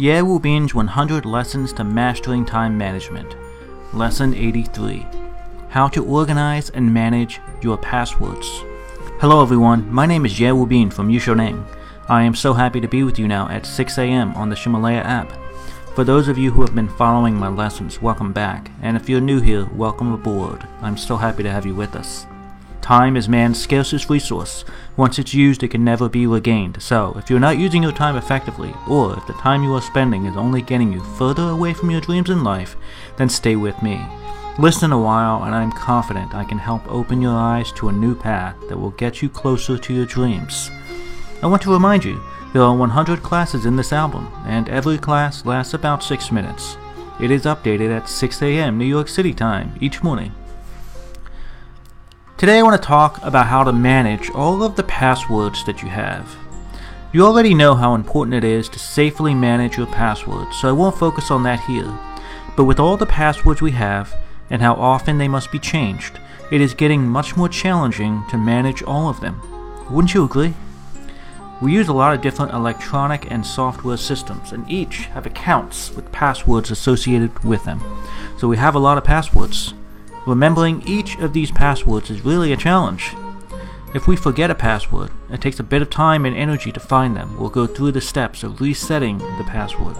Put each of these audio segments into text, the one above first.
Ye Wu Bin's 100 Lessons to Mastering Time Management. Lesson 83 How to Organize and Manage Your Passwords. Hello, everyone. My name is Ye Wu Bin from Yushoning. I am so happy to be with you now at 6 a.m. on the Ximalaya app. For those of you who have been following my lessons, welcome back. And if you're new here, welcome aboard. I'm so happy to have you with us. Time is man's scarcest resource. Once it's used, it can never be regained. So, if you're not using your time effectively, or if the time you are spending is only getting you further away from your dreams in life, then stay with me. Listen a while, and I'm confident I can help open your eyes to a new path that will get you closer to your dreams. I want to remind you there are 100 classes in this album, and every class lasts about 6 minutes. It is updated at 6 a.m. New York City time each morning. Today I want to talk about how to manage all of the passwords that you have. You already know how important it is to safely manage your passwords, so I won't focus on that here. But with all the passwords we have, and how often they must be changed, it is getting much more challenging to manage all of them. Wouldn't you agree? We use a lot of different electronic and software systems, and each have accounts with passwords associated with them. So we have a lot of passwords. Remembering each of these passwords is really a challenge. If we forget a password, it takes a bit of time and energy to find them. We'll go through the steps of resetting the password.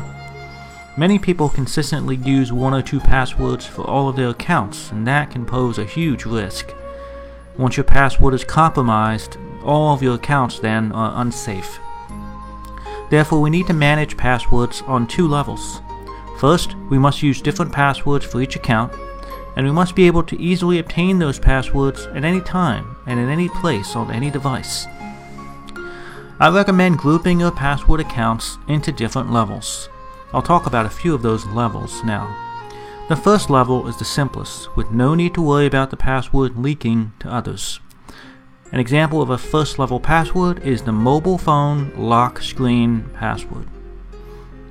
Many people consistently use one or two passwords for all of their accounts, and that can pose a huge risk. Once your password is compromised, all of your accounts then are unsafe. Therefore, we need to manage passwords on two levels. First, we must use different passwords for each account, and we must be able to easily obtain those passwords at any time and in any place on any device. I recommend grouping your password accounts into different levels. I'll talk about a few of those levels now. The first level is the simplest, with no need to worry about the password leaking to others. An example of a first level password is the mobile phone lock screen password.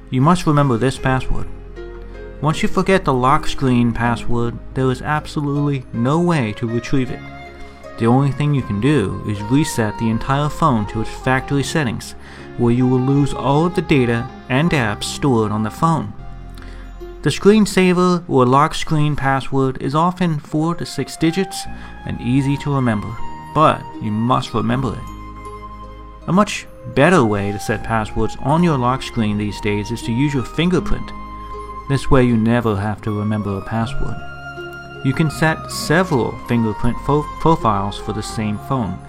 You must remember this password. Once you forget the lock screen password, there is absolutely no way to retrieve it. The only thing you can do is reset the entire phone to its factory settings, where you will lose all of the data and apps stored on the phone. The screensaver or lock screen password is often 4 to 6 digits and easy to remember, but you must remember it. A much better way to set passwords on your lock screen these days is to use your fingerprint. This way you never have to remember a password. You can set several fingerprint fo- profiles for the same phone.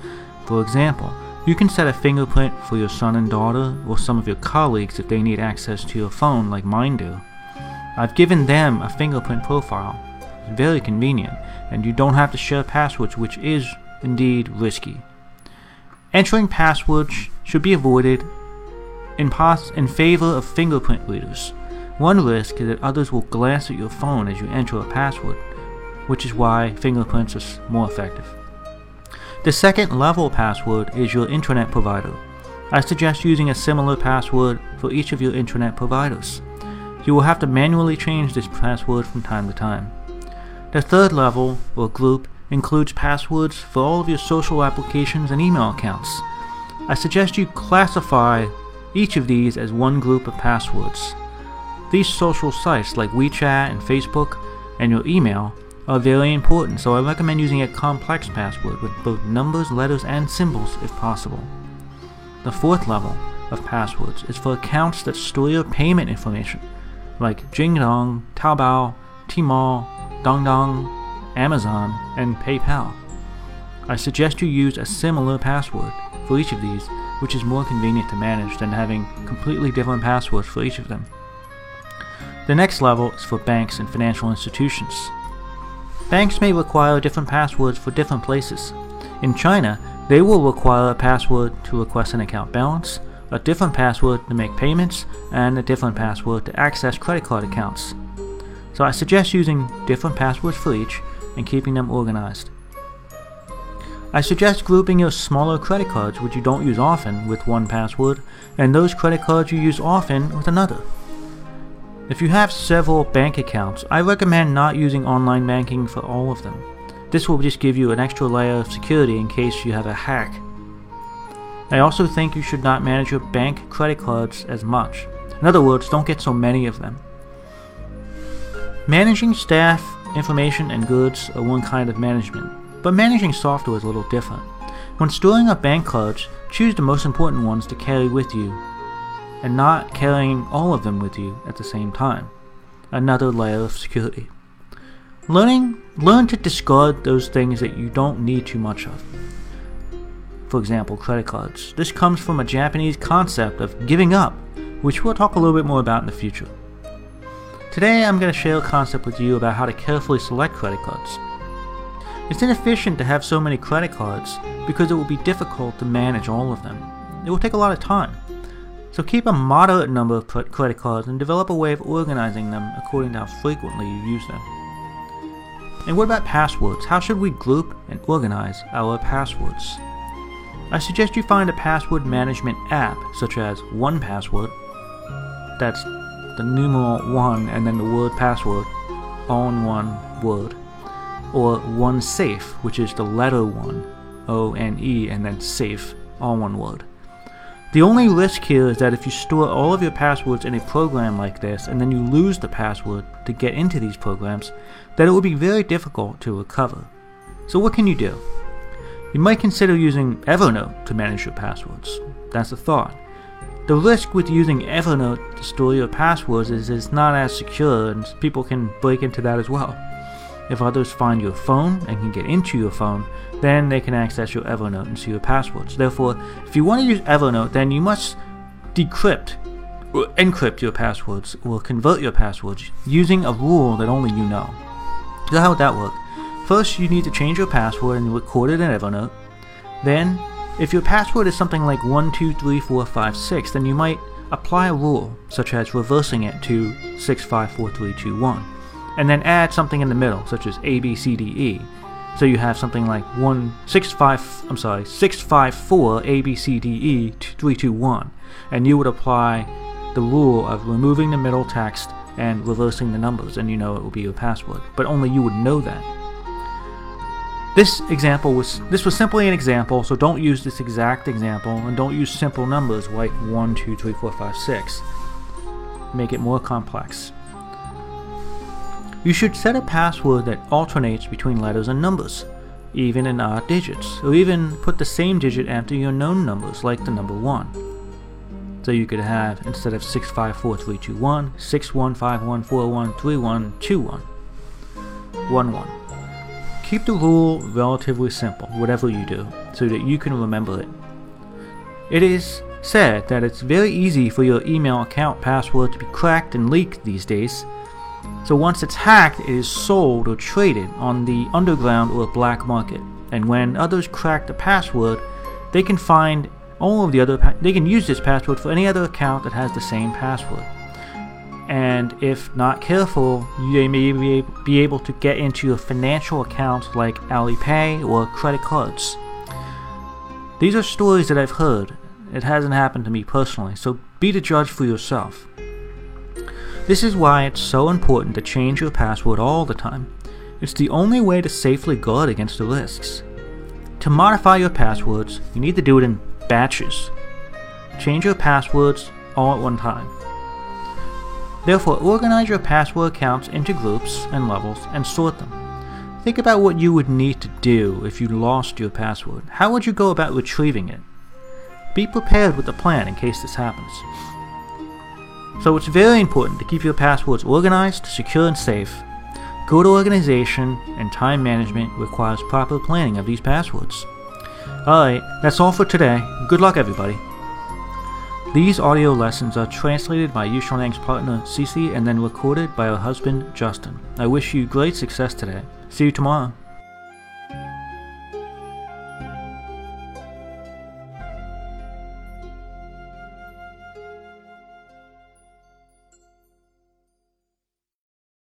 For example, you can set a fingerprint for your son and daughter or some of your colleagues if they need access to your phone like mine do. I've given them a fingerprint profile. It's very convenient, and you don't have to share passwords, which is indeed risky. Entering passwords should be avoided in, pos- in favor of fingerprint readers. One risk is that others will glance at your phone as you enter a password, which is why fingerprints are more effective. The second level password is your internet provider. I suggest using a similar password for each of your internet providers. You will have to manually change this password from time to time. The third level, or group, includes passwords for all of your social applications and email accounts. I suggest you classify each of these as one group of passwords. These social sites like WeChat and Facebook and your email are very important, so I recommend using a complex password with both numbers, letters, and symbols if possible. The fourth level of passwords is for accounts that store your payment information, like Jingdong, Taobao, Tmall, Dangdang, Amazon, and PayPal. I suggest you use a similar password for each of these, which is more convenient to manage than having completely different passwords for each of them. The next level is for banks and financial institutions. Banks may require different passwords for different places. In China, they will require a password to request an account balance, a different password to make payments, and a different password to access credit card accounts. So I suggest using different passwords for each and keeping them organized. I suggest grouping your smaller credit cards which you don't use often with one password and those credit cards you use often with another. If you have several bank accounts, I recommend not using online banking for all of them. This will just give you an extra layer of security in case you have a hack. I also think you should not manage your bank credit cards as much. In other words, don't get so many of them. Managing staff, information, and goods are one kind of management, but managing software is a little different. When storing up bank cards, choose the most important ones to carry with you, and not carrying all of them with you at the same time. Another layer of security. Learning, learn to discard those things that you don't need too much of. For example, credit cards. This comes from a Japanese concept of giving up, which we'll talk a little bit more about in the future. Today I'm going to share a concept with you about how to carefully select credit cards. It's inefficient to have so many credit cards because it will be difficult to manage all of them. It will take a lot of time. So keep a moderate number of credit cards and develop a way of organizing them according to how frequently you use them. And what about passwords? How should we group and organize our passwords? I suggest you find a password management app such as 1Password, that's the numeral 1 and then the word password, all in one word, or OneSafe, which is the letter 1, O N E, and then safe, all one word. The only risk here is that if you store all of your passwords in a program like this and then you lose the password to get into these programs, that it will be very difficult to recover. So what can you do? You might consider using Evernote to manage your passwords. That's a thought. The risk with using Evernote to store your passwords is it's not as secure and people can break into that as well. If others find your phone and can get into your phone, then they can access your Evernote and see your passwords. Therefore, if you want to use Evernote, then you must decrypt or encrypt your passwords or convert your passwords using a rule that only you know. So how would that work? First, you need to change your password and record it in Evernote. Then, if your password is something like 123456, then you might apply a rule, such as reversing it to 654321 and then add something in the middle, such as A, B, C, D, E. So you have something like one six five. I'm sorry, six five four A, B, C, D, E three two one, and you would apply the rule of removing the middle text and reversing the numbers, and you know it will be your password. But only you would know that. This example was this was simply an example, so don't use this exact example, and don't use simple numbers like one, two, three, four, five, six. Make it more complex. You should set a password that alternates between letters and numbers, even in odd digits, or even put the same digit after your known numbers, like the number 1. So you could have, instead of 654321, 6151413121. 1 1. Keep the rule relatively simple, whatever you do, so that you can remember it. It is said that it's very easy for your email account password to be cracked and leaked these days, so once it's hacked, it is sold or traded on the underground or black market. And when others crack the password, they can find all of the other pa- they can use this password for any other account that has the same password. And if not careful, they may be able to get into your financial accounts like Alipay or credit cards. These are stories that I've heard. It hasn't happened to me personally, so be the judge for yourself. This is why it's so important to change your password all the time. It's the only way to safely guard against the risks. To modify your passwords, you need to do it in batches. Change your passwords all at one time. Therefore, organize your password accounts into groups and levels and sort them. Think about what you would need to do if you lost your password. How would you go about retrieving it? Be prepared with a plan in case this happens. So it's very important to keep your passwords organized, secure, and safe. Good organization and time management requires proper planning of these passwords. Alright, that's all for today. Good luck, everybody. These audio lessons are translated by Yushanang's partner Cece and then recorded by her husband Justin. I wish you great success today. See you tomorrow.